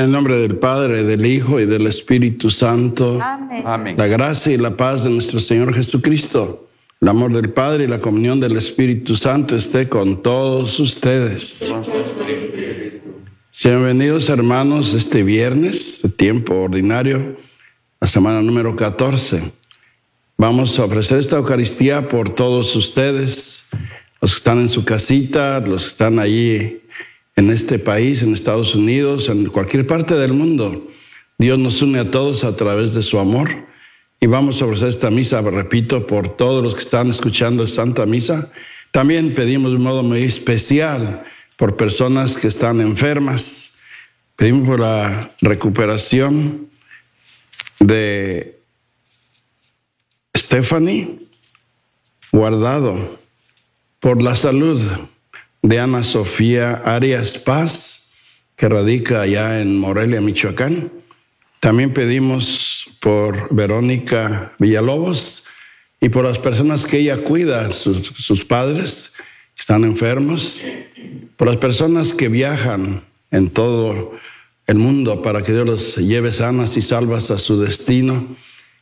En el nombre del Padre, del Hijo y del Espíritu Santo. Amén. Amén. La gracia y la paz de nuestro Señor Jesucristo, el amor del Padre y la comunión del Espíritu Santo esté con todos ustedes. Sean bienvenidos hermanos este viernes, de tiempo ordinario, la semana número 14. Vamos a ofrecer esta Eucaristía por todos ustedes, los que están en su casita, los que están allí en este país, en Estados Unidos, en cualquier parte del mundo. Dios nos une a todos a través de su amor y vamos a ofrecer esta misa, repito, por todos los que están escuchando Santa Misa. También pedimos de un modo muy especial por personas que están enfermas. Pedimos por la recuperación de Stephanie Guardado, por la salud de Ana Sofía Arias Paz, que radica allá en Morelia, Michoacán. También pedimos por Verónica Villalobos y por las personas que ella cuida, sus, padres que están enfermos, por las personas que viajan en todo el mundo para que Dios los lleve sanas y salvas a su destino,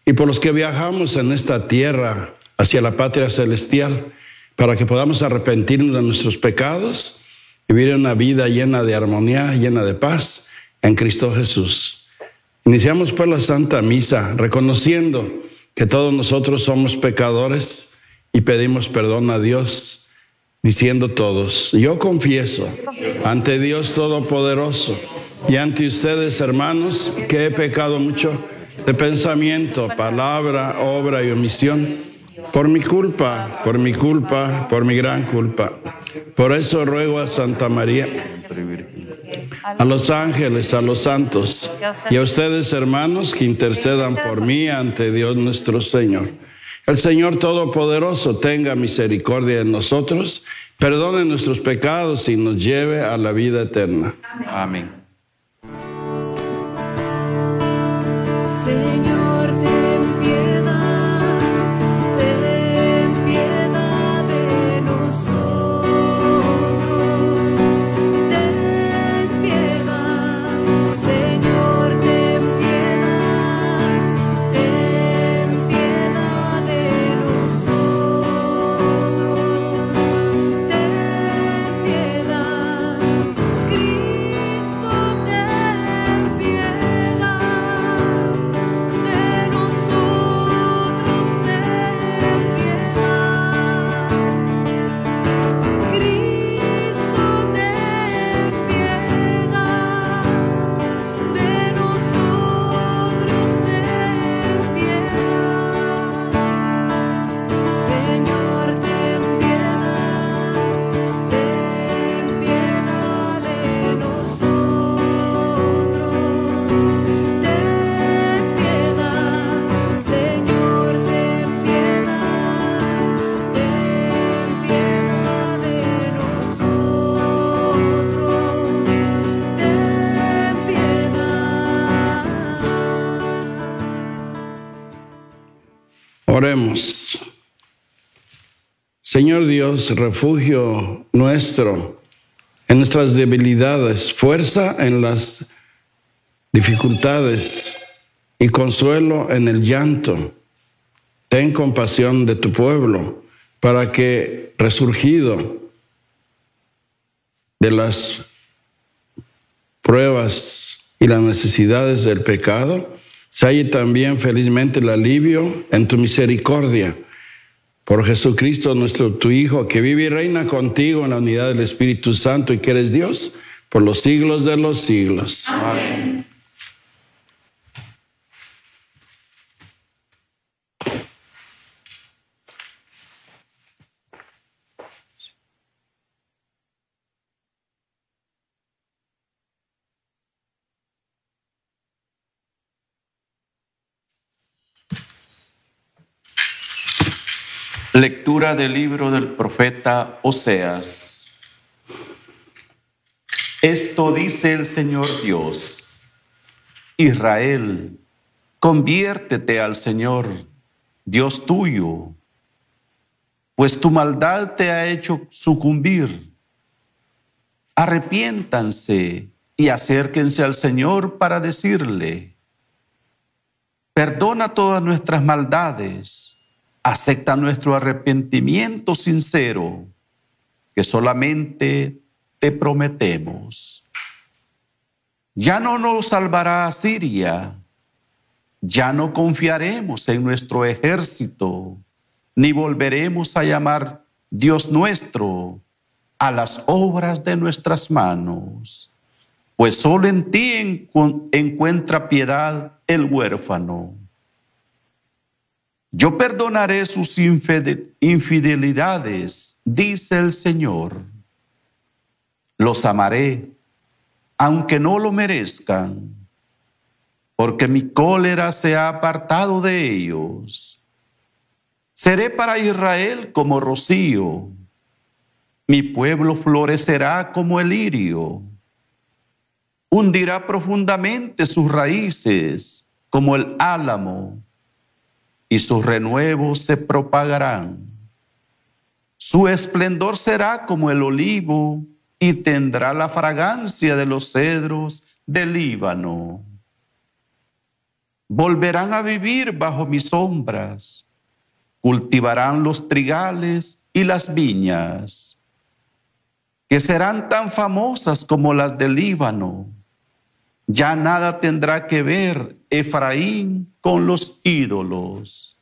y por los que viajamos en esta tierra hacia la patria celestial, para que podamos arrepentirnos de nuestros pecados y vivir una vida llena de armonía, llena de paz en Cristo Jesús. Iniciamos pues la Santa Misa reconociendo que todos nosotros somos pecadores y pedimos perdón a Dios, diciendo todos, yo confieso ante Dios Todopoderoso y ante ustedes, hermanos, que he pecado mucho de pensamiento, palabra, obra y omisión por mi culpa, por mi culpa, por mi gran culpa. Por eso ruego a Santa María, a los ángeles, a los santos y a ustedes hermanos que intercedan por mí ante Dios nuestro Señor. El Señor Todopoderoso tenga misericordia de nosotros, perdone nuestros pecados y nos lleve a la vida eterna. Amén. Señor, Oremos. Señor Dios, refugio nuestro en nuestras debilidades, fuerza en las dificultades y consuelo en el llanto. Ten compasión de tu pueblo para que, resurgido de las pruebas y las necesidades del pecado, se halle también felizmente el alivio en tu misericordia. Por Jesucristo, nuestro tu Hijo, que vive y reina contigo en la unidad del Espíritu Santo y que eres Dios por los siglos de los siglos. Lectura del libro del profeta Oseas. Esto dice el Señor Dios. Israel, conviértete al Señor, Dios tuyo, pues tu maldad te ha hecho sucumbir. Arrepiéntanse y acérquense al Señor para decirle, perdona todas nuestras maldades, acepta nuestro arrepentimiento sincero, que solamente te prometemos. Ya no nos salvará Asiria, ya no confiaremos en nuestro ejército, ni volveremos a llamar Dios nuestro a las obras de nuestras manos, pues solo en ti encu- encuentra piedad el huérfano. Yo perdonaré sus infide- infidelidades, dice el Señor. Los amaré, aunque no lo merezcan, porque mi cólera se ha apartado de ellos. Seré para Israel como rocío, mi pueblo florecerá como el lirio, hundirá profundamente sus raíces como el álamo, y sus renuevos se propagarán. Su esplendor será como el olivo y tendrá la fragancia de los cedros del Líbano. Volverán a vivir bajo mis sombras, cultivarán los trigales y las viñas, que serán tan famosas como las del Líbano. Ya nada tendrá que ver Efraín con los ídolos.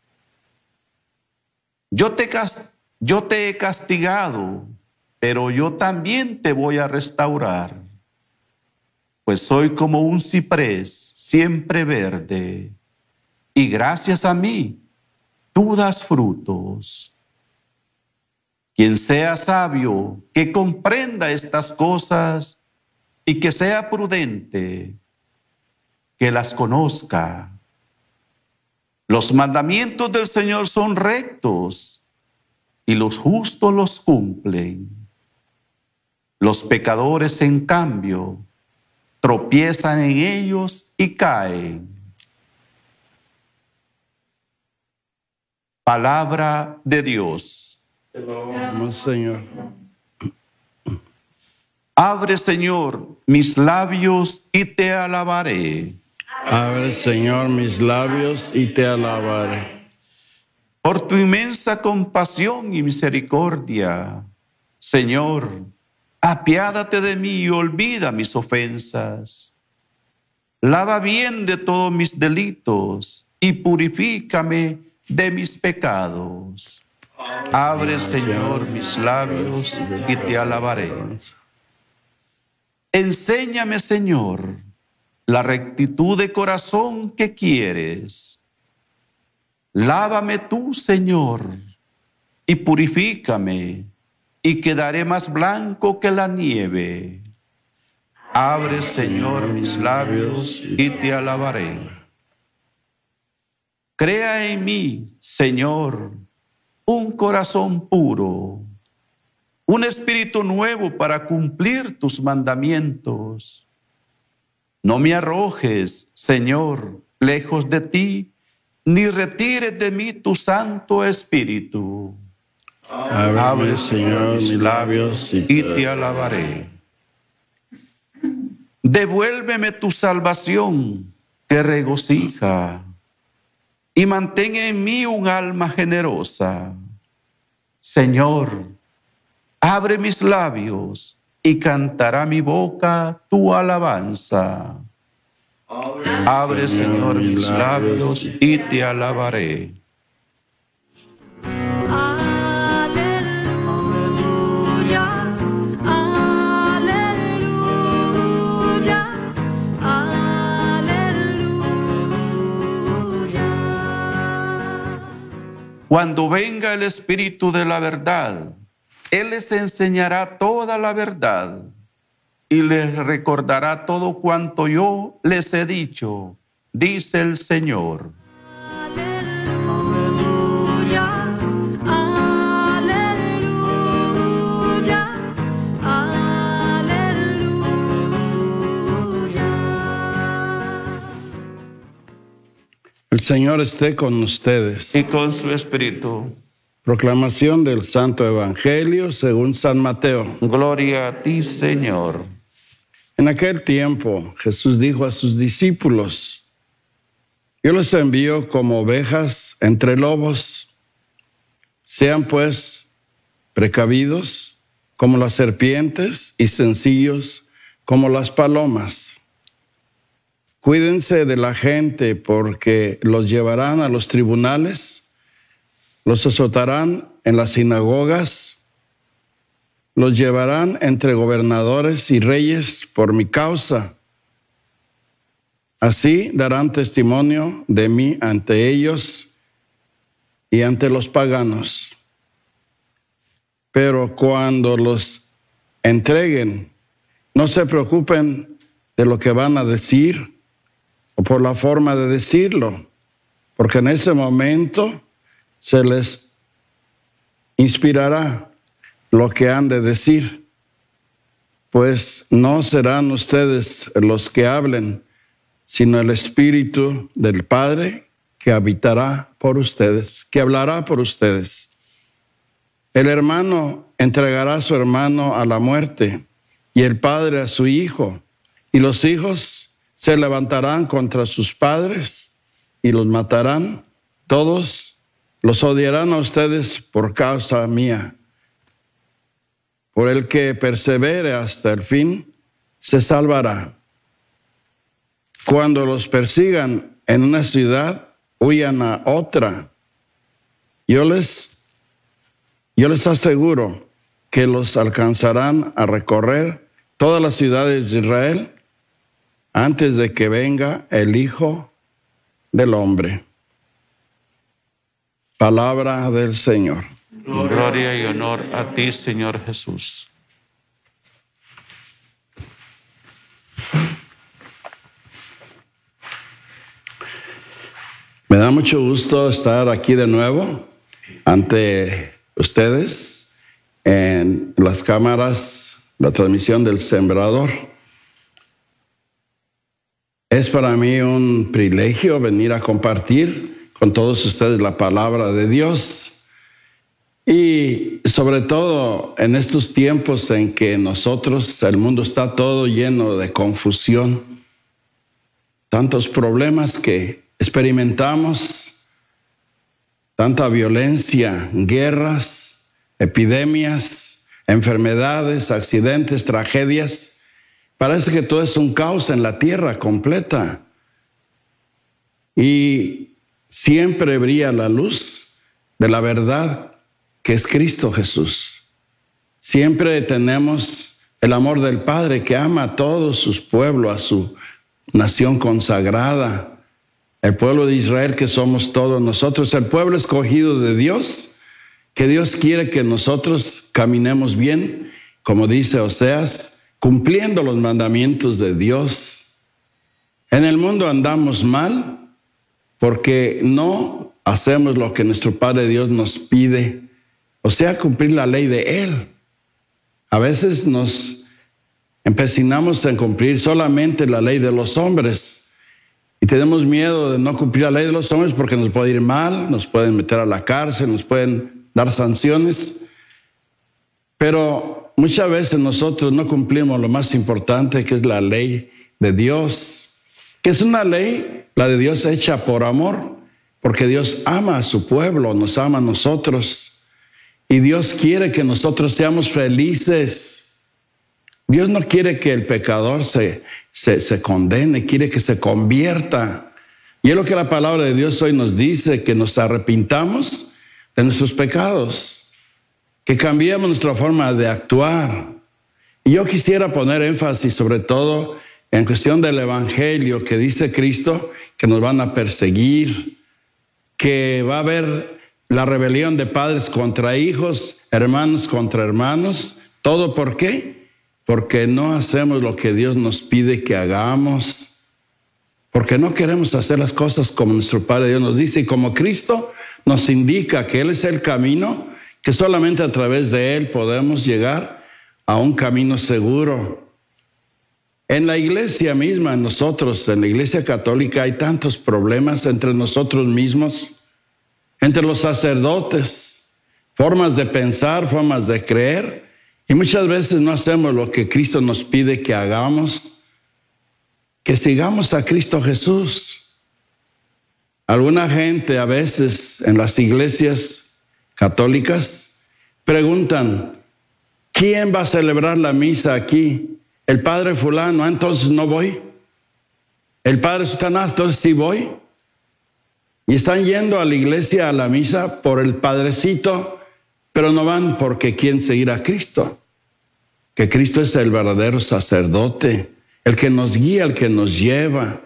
Yo te, he castigado, pero yo también te voy a restaurar, pues soy como un ciprés siempre verde, y gracias a mí tú das frutos. Quien sea sabio, que comprenda estas cosas y que sea prudente, que las conozca. Los mandamientos del Señor son rectos y los justos los cumplen. Los pecadores, en cambio, tropiezan en ellos y caen. Palabra de Dios. Señor. Abre, Señor, mis labios y te alabaré. Abre, Señor, mis labios y te alabaré. Por tu inmensa compasión y misericordia, Señor, apiádate de mí y olvida mis ofensas. Lava bien de todos mis delitos y purifícame de mis pecados. Abre, Señor, mis labios y te alabaré. Enséñame, Señor, la rectitud de corazón que quieres. Lávame tú, Señor, y purifícame, y quedaré más blanco que la nieve. Abre, Señor, mis labios y te alabaré. Crea en mí, Señor, un corazón puro, un espíritu nuevo para cumplir tus mandamientos. No me arrojes, Señor, lejos de ti, ni retires de mí tu Santo Espíritu. Abre, Señor, mis labios y y te alabaré. Devuélveme tu salvación que regocija y mantén en mí un alma generosa. Señor, abre mis labios y cantará mi boca tu alabanza. Abre, Señor, mis labios y te alabaré. Aleluya, aleluya, aleluya. Cuando venga el Espíritu de la verdad, Él les enseñará toda la verdad y les recordará todo cuanto yo les he dicho, dice el Señor. Aleluya, aleluya, aleluya. El Señor esté con ustedes. Y con su Espíritu, Proclamación del Santo Evangelio según San Mateo. gloria a ti, Señor. En aquel tiempo Jesús dijo a sus discípulos, yo los envío como ovejas entre lobos. Sean pues precavidos como las serpientes y sencillos como las palomas. Cuídense de la gente porque los llevarán a los tribunales, los azotarán en las sinagogas, los llevarán entre gobernadores y reyes por mi causa. Así darán testimonio de mí ante ellos y ante los paganos. Pero cuando los entreguen, no se preocupen de lo que van a decir o por la forma de decirlo, porque en ese momento se les inspirará lo que han de decir, pues no serán ustedes los que hablen, sino el Espíritu del Padre que habitará por ustedes, que hablará por ustedes. El hermano entregará a su hermano a la muerte y el padre a su hijo, y los hijos se levantarán contra sus padres y los matarán. Todos los odiarán a ustedes por causa mía. Por el que persevere hasta el fin, se salvará. Cuando los persigan en una ciudad, huyan a otra. Yo les, yo les aseguro que los alcanzarán a recorrer todas las ciudades de Israel antes de que venga el Hijo del Hombre. Palabra del Señor. Gloria y honor a ti, Señor Jesús. Me da mucho gusto estar aquí de nuevo ante ustedes en las cámaras, la transmisión del Sembrador. Es para mí un privilegio venir a compartir con todos ustedes la palabra de Dios y sobre todo en estos tiempos en que nosotros, el mundo está todo lleno de confusión, tantos problemas que experimentamos, tanta violencia, guerras, epidemias, enfermedades, accidentes, tragedias. Parece que todo es un caos en la tierra completa. Y siempre brilla la luz de la verdad que es Cristo Jesús. Siempre tenemos el amor del Padre que ama a todos sus pueblos, a su nación consagrada, el pueblo de Israel que somos todos nosotros, el pueblo escogido de Dios, que Dios quiere que nosotros caminemos bien, como dice Oseas, cumpliendo los mandamientos de Dios. En el mundo andamos mal porque no hacemos lo que nuestro Padre Dios nos pide, o sea, cumplir la ley de Él. A veces nos empecinamos en cumplir solamente la ley de los hombres y tenemos miedo de no cumplir la ley de los hombres porque nos puede ir mal, nos pueden meter a la cárcel, nos pueden dar sanciones. Pero muchas veces nosotros no cumplimos lo más importante que es la ley de Dios, es una ley, la de Dios hecha por amor, porque Dios ama a su pueblo, nos ama a nosotros y Dios quiere que nosotros seamos felices. Dios no quiere que el pecador se, se, se, condene, quiere que se convierta. Y es lo que la palabra de Dios hoy nos dice, que nos arrepintamos de nuestros pecados, que cambiemos nuestra forma de actuar. Y yo quisiera poner énfasis sobre todo en cuestión del Evangelio que dice Cristo que nos van a perseguir, que va a haber la rebelión de padres contra hijos, hermanos contra hermanos. ¿Todo por qué? Porque no hacemos lo que Dios nos pide que hagamos. Porque no queremos hacer las cosas como nuestro Padre Dios nos dice y como Cristo nos indica que Él es el camino, que solamente a través de Él podemos llegar a un camino seguro. En la iglesia misma, nosotros, en la iglesia católica, hay tantos problemas entre nosotros mismos, entre los sacerdotes, formas de pensar, formas de creer, Y muchas veces no hacemos lo que Cristo nos pide que hagamos, que sigamos a Cristo Jesús. Alguna gente a veces en las iglesias católicas preguntan, ¿quién va a celebrar la misa aquí? El padre fulano, "Ah, entonces no voy. El padre Satanás, entonces sí voy. Y están yendo a la iglesia, a la misa, por el padrecito, pero no van porque quieren seguir a Cristo. Que Cristo es el verdadero sacerdote, el que nos guía, el que nos lleva.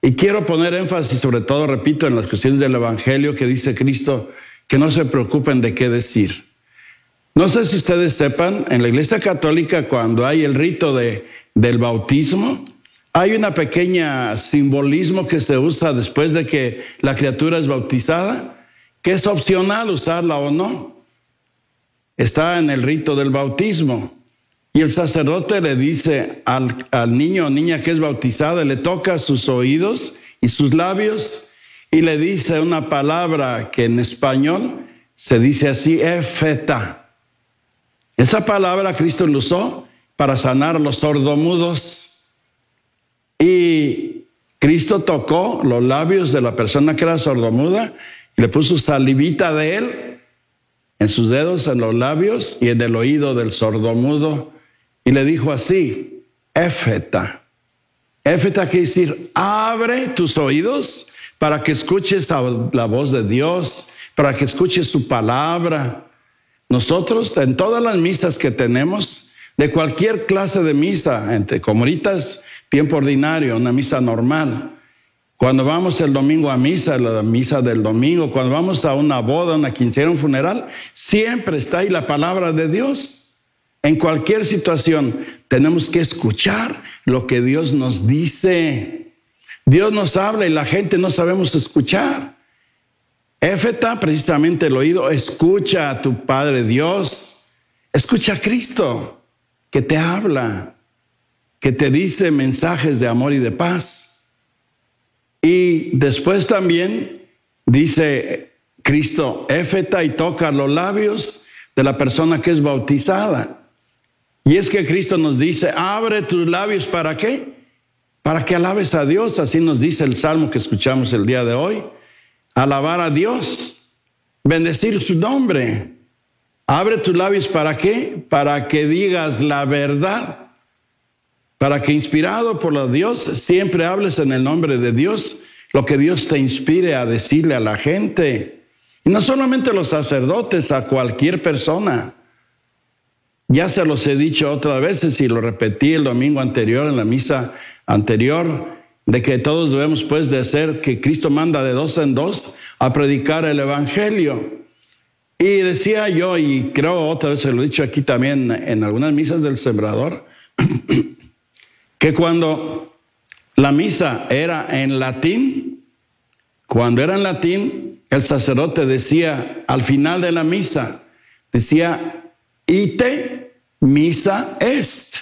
Y quiero poner énfasis, sobre todo, repito, en las cuestiones del Evangelio que dice Cristo, que no se preocupen de qué decir. No sé si ustedes sepan, en la Iglesia Católica, cuando hay el rito de, del bautismo, hay una pequeña simbolismo que se usa después de que la criatura es bautizada, que es opcional usarla o no. Está en el rito del bautismo. Y el sacerdote le dice al, al niño o niña que es bautizada, le toca sus oídos y sus labios y le dice una palabra que en español se dice así, efeta. Esa palabra Cristo lo usó para sanar a los sordomudos. Y Cristo tocó los labios de la persona que era sordomuda y le puso salivita de él en sus dedos, en los labios y en el oído del sordomudo. Y le dijo así, éfeta. Éfeta quiere decir, abre tus oídos para que escuches la, voz de Dios, para que escuches su palabra. Nosotros en todas las misas que tenemos, de cualquier clase de misa, entre, como ahorita es tiempo ordinario, una misa normal. Cuando vamos el domingo a misa, la misa del domingo, cuando vamos a una boda, una quincena, un funeral, siempre está ahí la palabra de Dios. En cualquier situación tenemos que escuchar lo que Dios nos dice. Dios nos habla y la gente no sabemos escuchar. Éfeta, precisamente el oído, escucha a tu Padre Dios, escucha a Cristo que te habla, que te dice mensajes de amor y de paz. Y después también dice Cristo, éfeta y toca los labios de la persona que es bautizada. Y es que Cristo nos dice, abre tus labios para qué? Para que alabes a Dios, así nos dice el salmo que escuchamos el día de hoy. Alabar a Dios, bendecir su nombre. Abre tus labios para qué? Para que digas la verdad. Para que inspirado por los Dios siempre hables en el nombre de Dios, lo que Dios te inspire a decirle a la gente. Y no solamente a los sacerdotes, a cualquier persona. Ya se los he dicho otras veces y lo repetí el domingo anterior en la misa anterior, de que todos debemos pues de hacer que Cristo manda de dos en dos a predicar el Evangelio. Y decía yo, y creo otra vez se lo he dicho aquí también en algunas misas del sembrador, que cuando la misa era en latín, cuando era en latín, el sacerdote decía al final de la misa, decía, ite misa est.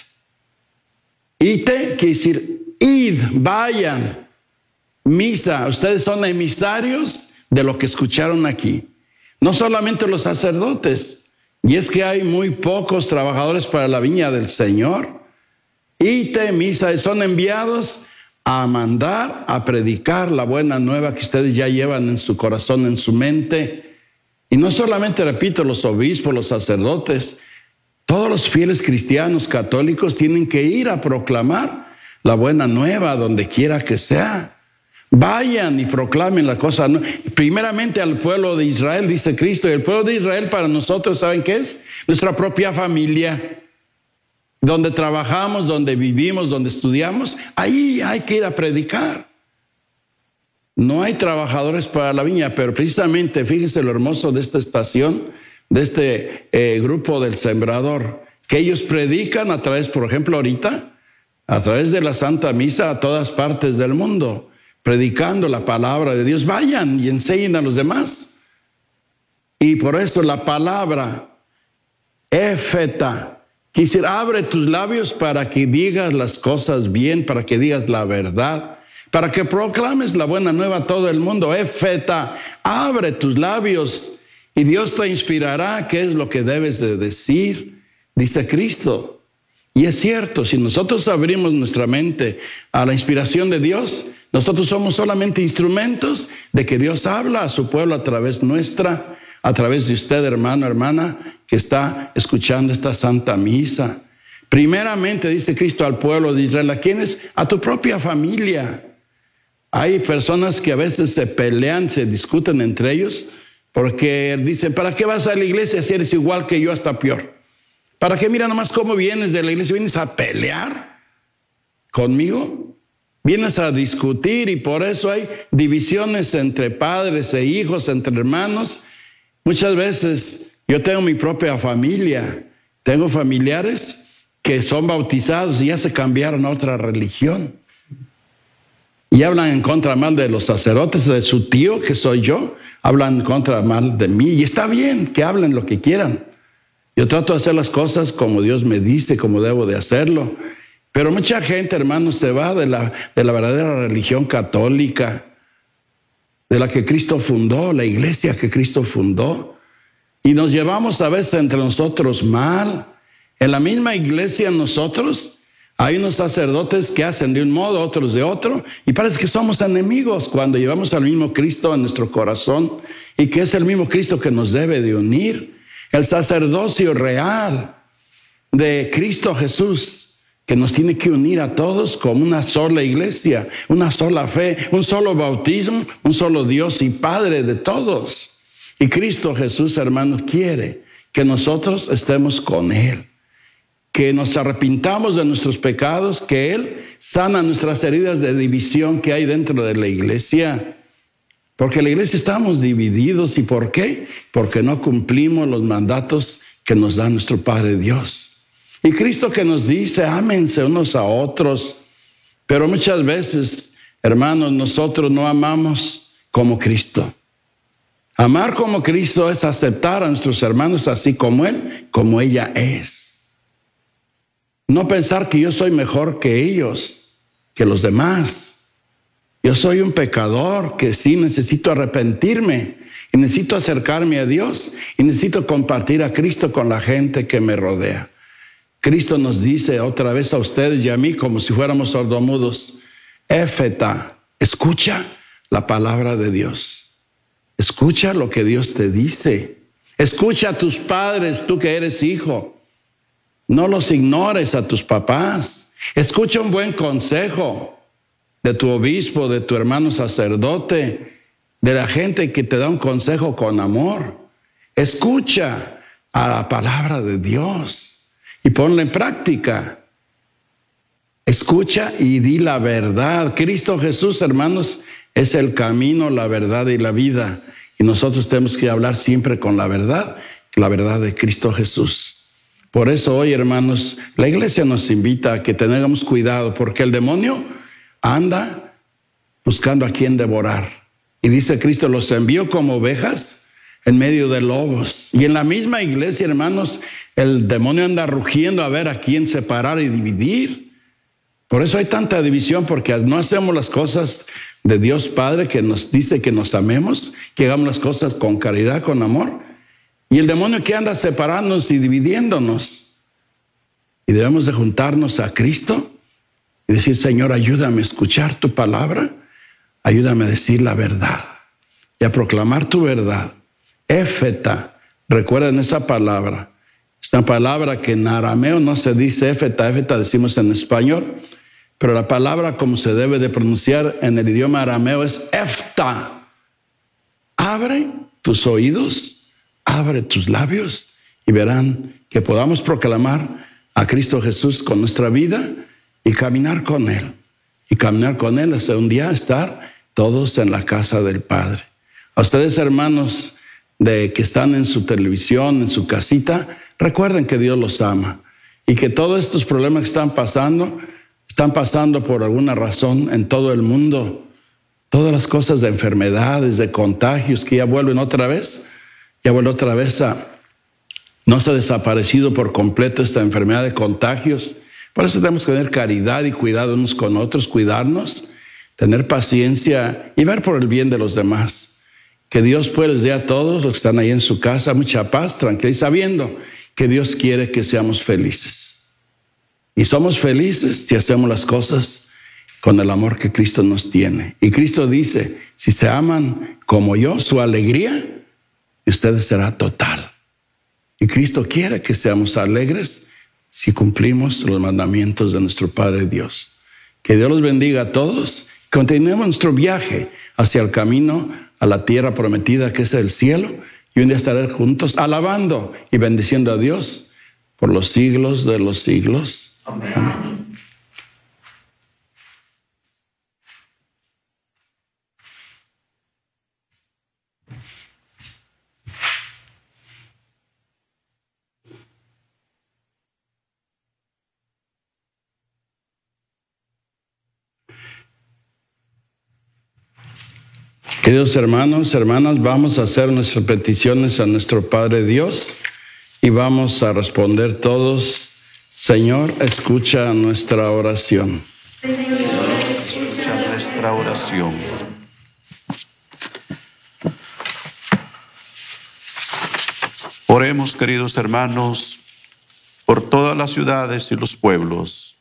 Ite quiere decir, id, vayan. Misa, ustedes son emisarios de lo que escucharon aquí. No solamente los sacerdotes, y es que hay muy pocos trabajadores para la viña del Señor. Ite, misa, son enviados a mandar, a predicar la buena nueva que ustedes ya llevan en su corazón, en su mente. Y no solamente, repito, los obispos, los sacerdotes, todos los fieles cristianos católicos tienen que ir a proclamar la buena nueva donde quiera que sea. Vayan y proclamen la cosa. Primeramente al pueblo de Israel, dice Cristo, y el pueblo de Israel para nosotros, ¿saben qué es? Nuestra propia familia, donde trabajamos, donde vivimos, donde estudiamos, ahí hay que ir a predicar. No hay trabajadores para la viña, pero precisamente, fíjense lo hermoso de esta estación, de este eh, grupo del sembrador, que ellos predican a través, por ejemplo, ahorita, a través de la Santa Misa a todas partes del mundo, predicando la palabra de Dios. Vayan y enseñen a los demás. Y por eso la palabra éfeta, quisiera abre tus labios para que digas las cosas bien, para que digas la verdad, para que proclames la buena nueva a todo el mundo. Éfeta, abre tus labios y Dios te inspirará qué es lo que debes de decir. dice Cristo. Y es cierto, si nosotros abrimos nuestra mente a la inspiración de Dios, nosotros somos solamente instrumentos de que Dios habla a su pueblo a través nuestra, a través de usted, hermano, hermana, que está escuchando esta santa misa. Primeramente dice Cristo al pueblo de Israel, ¿a quiénes? A tu propia familia. Hay personas que a veces se pelean, se discuten entre ellos, porque dicen, ¿para qué vas a la iglesia si eres igual que yo, hasta peor? ¿Para qué mira nomás cómo vienes de la iglesia? ¿Vienes a pelear conmigo? Vienes a discutir y por eso hay divisiones entre padres e hijos, entre hermanos. Muchas veces yo tengo mi propia familia, tengo familiares que son bautizados y ya se cambiaron a otra religión. Y hablan en contra mal de los sacerdotes, de su tío, que soy yo, hablan en contra mal de mí. Y está bien que hablen lo que quieran. Yo trato de hacer las cosas como Dios me dice, como debo de hacerlo. Pero mucha gente, hermanos, se va de la, de la verdadera religión católica, de la que Cristo fundó, la iglesia que Cristo fundó. Y nos llevamos a veces entre nosotros mal. En la misma iglesia nosotros hay unos sacerdotes que hacen de un modo, otros de otro, y parece que somos enemigos cuando llevamos al mismo Cristo en nuestro corazón y que es el mismo Cristo que nos debe de unir. El sacerdocio real de Cristo Jesús que nos tiene que unir a todos como una sola iglesia, una sola fe, un solo bautismo, un solo Dios y Padre de todos. Y Cristo Jesús, hermanos, quiere que nosotros estemos con Él que nos arrepintamos de nuestros pecados, que Él sana nuestras heridas de división que hay dentro de la iglesia. Porque la iglesia estamos divididos. ¿Y por qué? Porque no cumplimos los mandatos que nos da nuestro Padre Dios. Y Cristo que nos dice, ámense unos a otros. Pero muchas veces, hermanos, nosotros no amamos como Cristo. Amar como Cristo es aceptar a nuestros hermanos así como Él, como ella es. No pensar que yo soy mejor que ellos, que los demás. Yo soy un pecador que sí necesito arrepentirme y necesito acercarme a Dios y necesito compartir a Cristo con la gente que me rodea. Cristo nos dice otra vez a ustedes y a mí como si fuéramos sordomudos, Éfeta, escucha la palabra de Dios. Escucha lo que Dios te dice. Escucha a tus padres, tú que eres hijo. No los ignores a tus papás. Escucha un buen consejo de tu obispo, de tu hermano sacerdote, de la gente que te da un consejo con amor. Escucha a la palabra de Dios y ponla en práctica. Escucha y di la verdad. Cristo Jesús, hermanos, es el camino, la verdad y la vida. Y nosotros tenemos que hablar siempre con la verdad, la verdad de Cristo Jesús. Por eso hoy, hermanos, la iglesia nos invita a que tengamos cuidado, porque el demonio anda buscando a quien devorar. Y dice Cristo, los envió como ovejas en medio de lobos. Y en la misma iglesia, hermanos, el demonio anda rugiendo a ver a quién separar y dividir. Por eso hay tanta división, porque no hacemos las cosas de Dios Padre que nos dice que nos amemos, que hagamos las cosas con caridad, con amor. Y el demonio que anda separándonos y dividiéndonos. Y debemos de juntarnos a Cristo y decir, Señor, ayúdame a escuchar tu palabra, ayúdame a decir la verdad y a proclamar tu verdad. Éfeta, recuerden esa palabra. Es una palabra que en arameo no se dice éfeta, éfeta decimos en español, pero la palabra como se debe de pronunciar en el idioma arameo es efta. Abre tus oídos abre tus labios y verán que podamos proclamar a Cristo Jesús con nuestra vida y caminar con Él. Y caminar con Él es un día estar todos en la casa del Padre. A ustedes, hermanos, de que están en su televisión, en su casita, recuerden que Dios los ama y que todos estos problemas que están pasando, están pasando por alguna razón en todo el mundo. Todas las cosas de enfermedades, de contagios que ya vuelven otra vez, ya vuelve otra vez a... No se ha desaparecido por completo esta enfermedad de contagios. Por eso tenemos que tener caridad y cuidado unos con otros, cuidarnos, tener paciencia y ver por el bien de los demás. Que Dios pues les dé a todos los que están ahí en su casa mucha paz, tranquila y sabiendo que Dios quiere que seamos felices. Y somos felices si hacemos las cosas con el amor que Cristo nos tiene. Y Cristo dice, si se aman como yo, su alegría de ustedes será total. Y Cristo quiere que seamos alegres si cumplimos los mandamientos de nuestro Padre Dios. Que Dios los bendiga a todos. Continuemos nuestro viaje hacia el camino a la tierra prometida que es el cielo. Y un día estaré juntos alabando y bendiciendo a Dios por los siglos de los siglos. Amén. Queridos hermanos, hermanas, vamos a hacer nuestras peticiones a nuestro Padre Dios y vamos a responder todos, Señor, escucha nuestra oración. Escucha nuestra oración. Oremos, queridos hermanos, por todas las ciudades y los pueblos,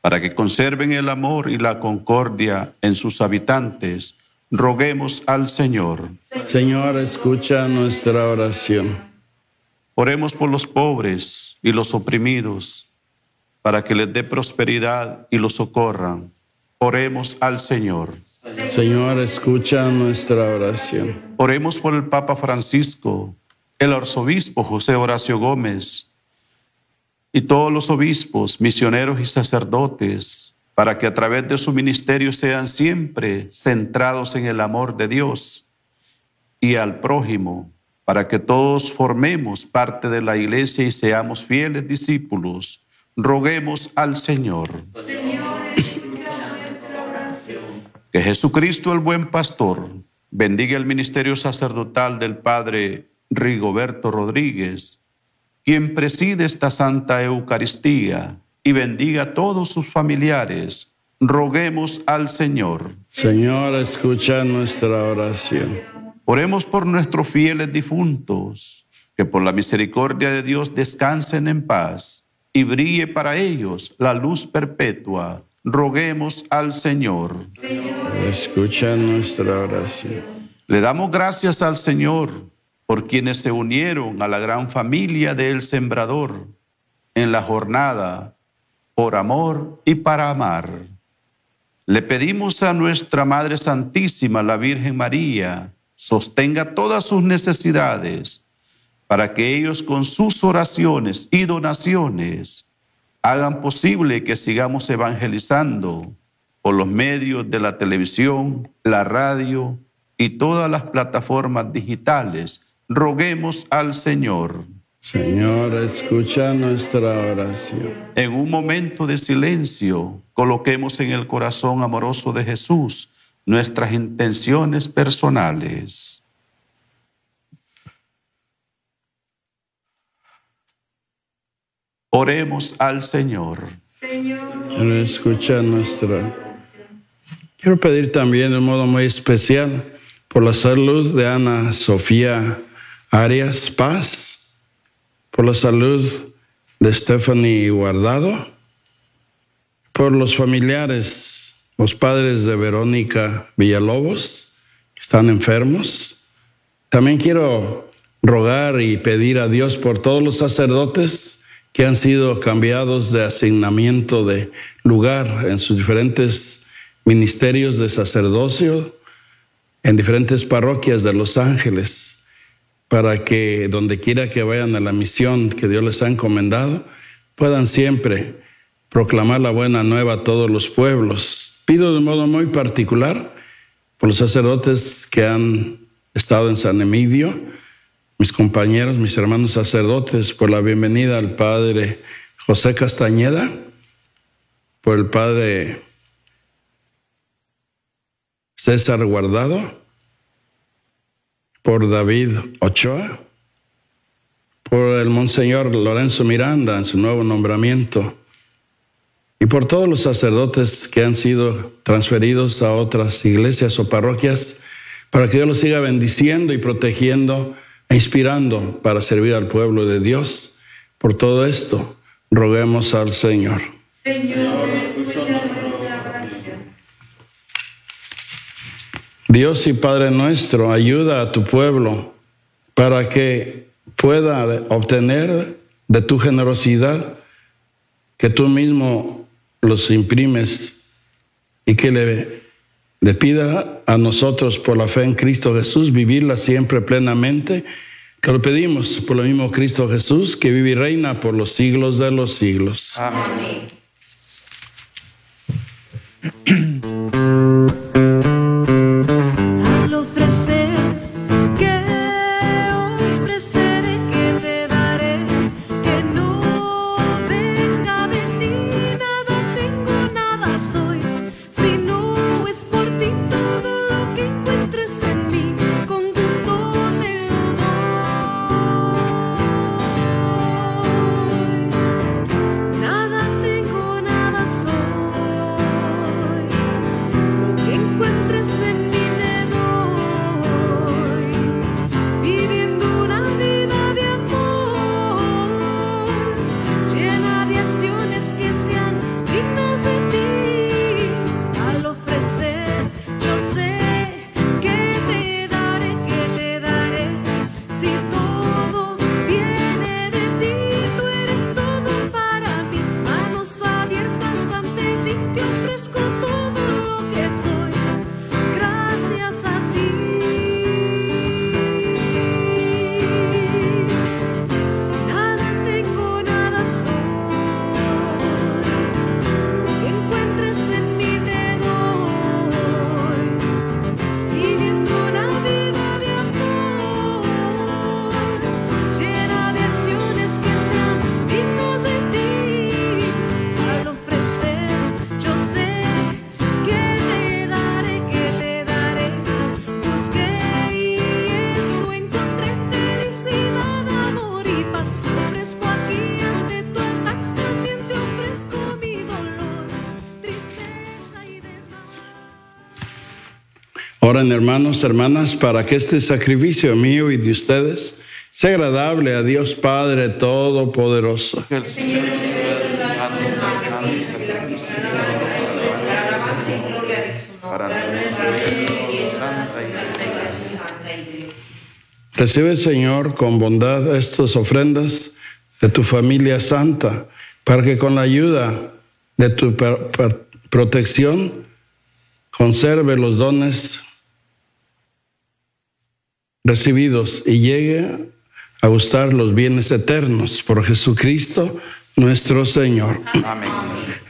para que conserven el amor y la concordia en sus habitantes. Roguemos al Señor. Señor, escucha nuestra oración. Oremos por los pobres y los oprimidos, para que les dé prosperidad y los socorran. Oremos al Señor. Señor, escucha nuestra oración. Oremos por el Papa Francisco, el arzobispo José Horacio Gómez y todos los obispos, misioneros y sacerdotes, para que a través de su ministerio sean siempre centrados en el amor de Dios y al prójimo, para que todos formemos parte de la iglesia y seamos fieles discípulos. Roguemos al Señor. Que Jesucristo, el buen pastor, bendiga el ministerio sacerdotal del Padre Rigoberto Rodríguez, quien preside esta Santa Eucaristía, y bendiga a todos sus familiares. Roguemos al Señor. Señor, escucha nuestra oración. Oremos por nuestros fieles difuntos, que por la misericordia de Dios descansen en paz y brille para ellos la luz perpetua. Roguemos al Señor. Escucha nuestra oración. Le damos gracias al Señor por quienes se unieron a la gran familia del Sembrador en la jornada por amor y para amar. Le pedimos a nuestra Madre Santísima, la Virgen María, sostenga todas sus necesidades para que ellos con sus oraciones y donaciones hagan posible que sigamos evangelizando por los medios de la televisión, la radio y todas las plataformas digitales. Roguemos al Señor. Señor, escucha nuestra oración. En un momento de silencio, coloquemos en el corazón amoroso de Jesús nuestras intenciones personales. Oremos al Señor. Señor, escucha nuestra. Quiero pedir también de un modo muy especial por la salud de Ana Sofía Arias Paz, por la salud de Stephanie Guardado, por los familiares, los padres de Verónica Villalobos, que están enfermos. También quiero rogar y pedir a Dios por todos los sacerdotes que han sido cambiados de asignamiento de lugar en sus diferentes ministerios de sacerdocio, en diferentes parroquias de Los Ángeles, para que donde quiera que vayan a la misión que Dios les ha encomendado, puedan siempre proclamar la buena nueva a todos los pueblos. Pido de modo muy particular por los sacerdotes que han estado en San Emidio, mis compañeros, mis hermanos sacerdotes, por la bienvenida al Padre José Castañeda, por el Padre César Guardado, por David Ochoa, por el Monseñor Lorenzo Miranda en su nuevo nombramiento, y por todos los sacerdotes que han sido transferidos a otras iglesias o parroquias, para que Dios los siga bendiciendo y protegiendo e inspirando para servir al pueblo de Dios, Por todo esto, roguemos al Señor. Dios y Padre nuestro, ayuda a tu pueblo para que pueda obtener de tu generosidad que tú mismo los imprimes y que le, le pida a nosotros por la fe en Cristo Jesús vivirla siempre plenamente, que lo pedimos por lo mismo Cristo Jesús, que vive y reina por los siglos de los siglos. Al Oren hermanos, hermanas, para que este sacrificio mío y de ustedes sea agradable a Dios Padre Todopoderoso. Recibe, Señor, con bondad estas ofrendas de tu familia santa, para que con la ayuda de tu protección conserve los dones recibidos y llegue a gustar los bienes eternos por Jesucristo nuestro Señor. Amén.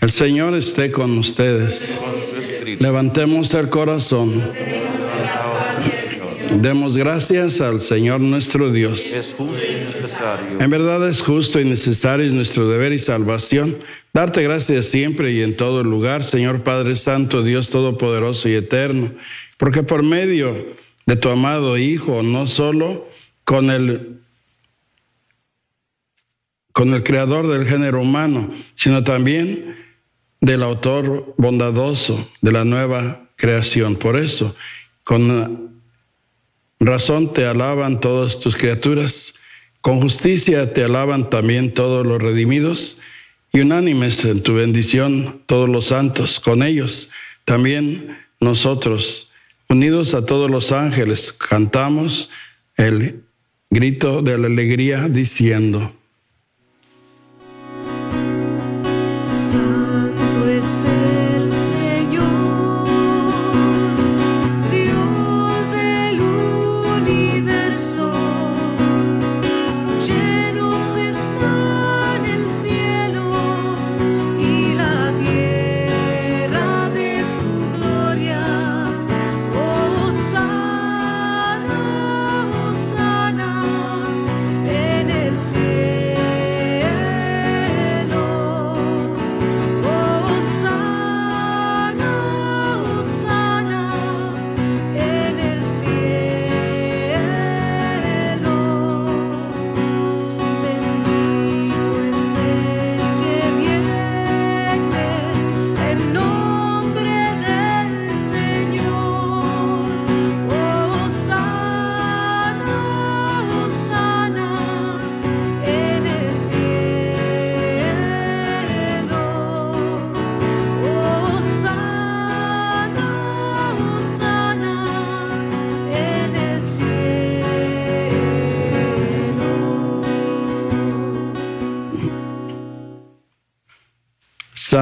El Señor esté con ustedes. Levantemos el corazón. Demos gracias al Señor nuestro Dios. Es justo y necesario. En verdad es justo y necesario es nuestro deber y salvación. Darte gracias siempre y en todo lugar, Señor Padre Santo, Dios Todopoderoso y Eterno, porque por medio de tu amado Hijo, no solo con el con el creador del género humano, sino también del autor bondadoso de la nueva creación. Por eso, con razón te alaban todas tus criaturas, con justicia te alaban también todos los redimidos, y unánimes en tu bendición todos los santos, con ellos también nosotros, unidos a todos los ángeles, cantamos el grito de la alegría diciendo,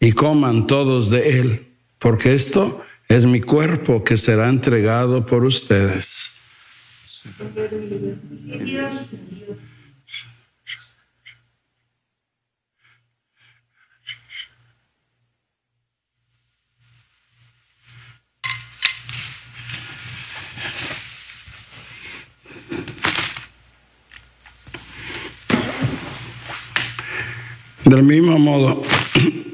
y coman todos de él, porque esto es mi cuerpo que será entregado por ustedes. Del mismo modo,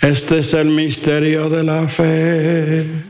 Este es el misterio de la fe.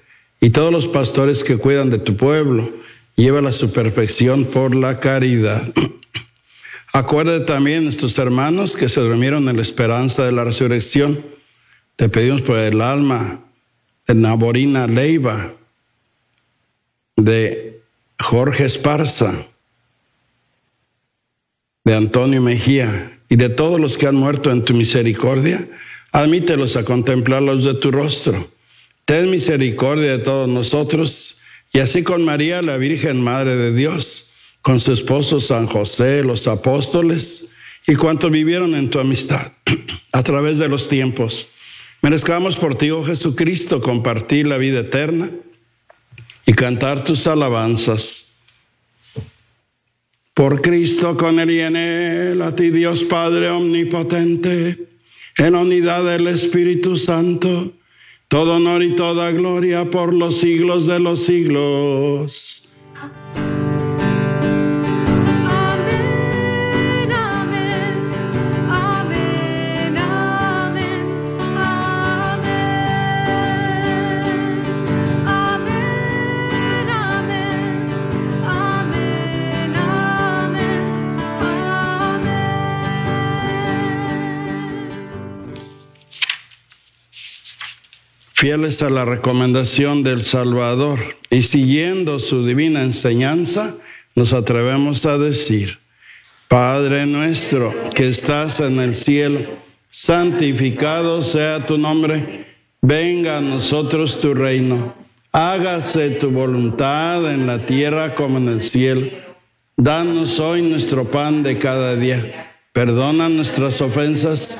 y todos los pastores que cuidan de tu pueblo. Llévala a su perfección por la caridad. Acuérdate también de nuestros hermanos que se durmieron en la esperanza de la resurrección. Te pedimos por el alma de Naborina Leiva, de Jorge Esparza, de Antonio Mejía y de todos los que han muerto en tu misericordia. Admítelos a contemplar la luz de tu rostro. Ten misericordia de todos nosotros y así con María, la Virgen Madre de Dios, con su esposo San José, los apóstoles y cuantos vivieron en tu amistad a través de los tiempos. Merezcamos por ti, oh Jesucristo, compartir la vida eterna y cantar tus alabanzas. Por Cristo, con él y en él, a ti Dios Padre Omnipotente, en la unidad del Espíritu Santo, todo honor y toda gloria por los siglos de los siglos. Fieles a la recomendación del Salvador y siguiendo su divina enseñanza, nos atrevemos a decir, Padre nuestro que estás en el cielo, santificado sea tu nombre, venga a nosotros tu reino, hágase tu voluntad en la tierra como en el cielo. Danos hoy nuestro pan de cada día, perdona nuestras ofensas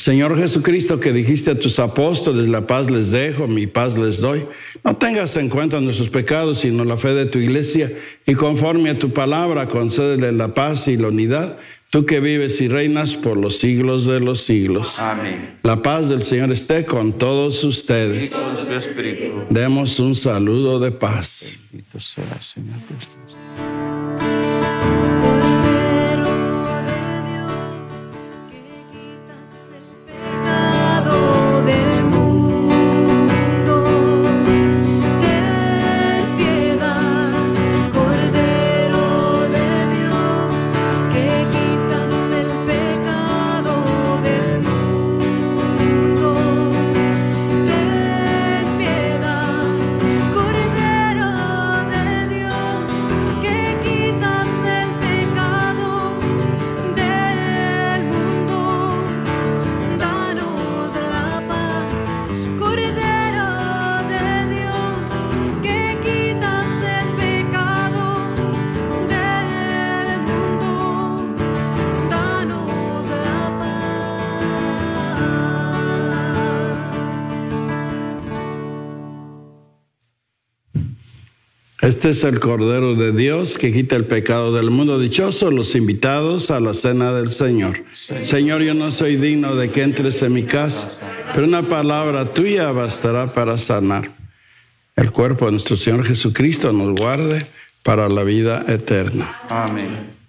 Señor. Jesucristo, que dijiste a tus apóstoles, la paz les dejo, mi paz les doy, no tengas en cuenta nuestros pecados, sino la fe de tu iglesia, y conforme a tu palabra, concédele la paz y la unidad, tú que vives y reinas por los siglos de los siglos. Amén. La paz del Señor esté con todos Y ustedes. con su espíritu. Demos un saludo de paz. Bendito sea, Señor Jesús. Este es el Cordero de Dios que quita el pecado del mundo. Dichosos los invitados a la cena del Señor. Señor, yo no soy digno de que entres en mi casa, pero una palabra tuya bastará para sanar. El cuerpo de nuestro Señor Jesucristo nos guarde para la vida eterna. Amén.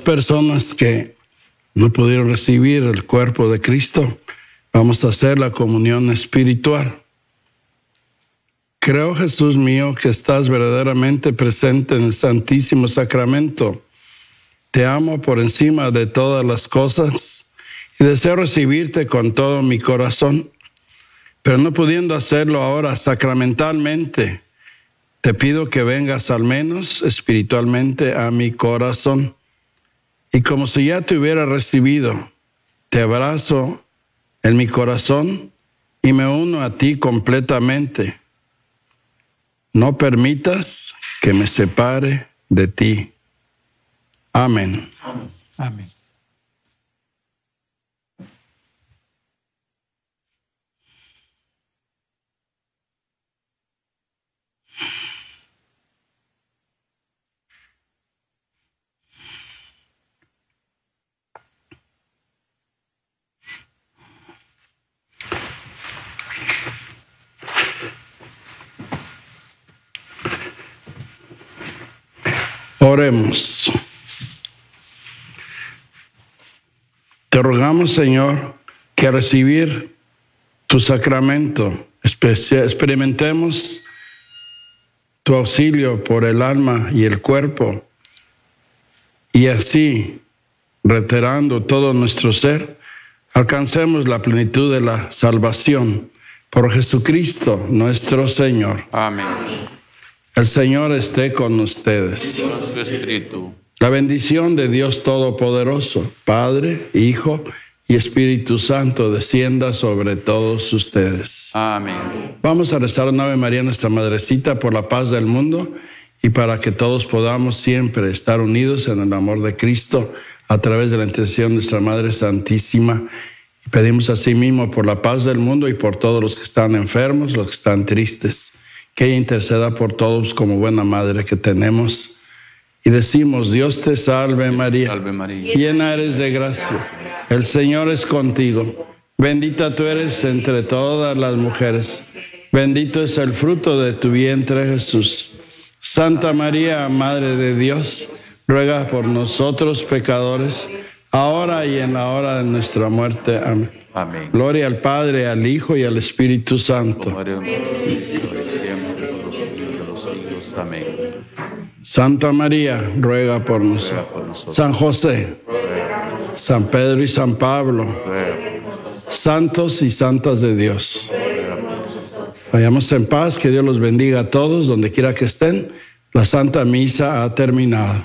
Personas que no pudieron recibir el cuerpo de Cristo, vamos a hacer la comunión espiritual. Creo, Jesús mío, que estás verdaderamente presente en el Santísimo Sacramento. Te amo por encima de todas las cosas y deseo recibirte con todo mi corazón. Pero no pudiendo hacerlo ahora sacramentalmente, te pido que vengas al menos espiritualmente a mi corazón. Y como si ya te hubiera recibido, te abrazo en mi corazón y me uno a ti completamente. No permitas que me separe de ti. Amén. Amén. Oremos. Te rogamos, Señor, que al recibir tu sacramento experimentemos tu auxilio por el alma y el cuerpo y así, reiterando todo nuestro ser, alcancemos la plenitud de la salvación por Jesucristo nuestro Señor. Amén. El Señor esté con ustedes. La bendición de Dios Todopoderoso, Padre, Hijo y Espíritu Santo, descienda sobre todos ustedes. Amén. Vamos a rezar una Ave María, nuestra Madrecita, por la paz del mundo y para que todos podamos siempre estar unidos en el amor de Cristo a través de la intercesión de nuestra Madre Santísima. Y pedimos así mismo por la paz del mundo y por todos los que están enfermos, los que están tristes, que ella interceda por todos como buena Madre que tenemos. Y decimos, Dios te salve María. Salve María. Llena eres de gracia. El Señor es contigo. Bendita tú eres entre todas las mujeres. Bendito es el fruto de tu vientre, Jesús. Santa María, Madre de Dios, ruega por nosotros pecadores, ahora y en la hora de nuestra muerte. Amén. Amén. Gloria al Padre, al Hijo y al Espíritu Santo. Gloria Santa María, ruega por nosotros. San José, San Pedro y San Pablo, santos y santas de Dios. Vayamos en paz, que Dios los bendiga a todos, donde quiera que estén. La Santa Misa ha terminado.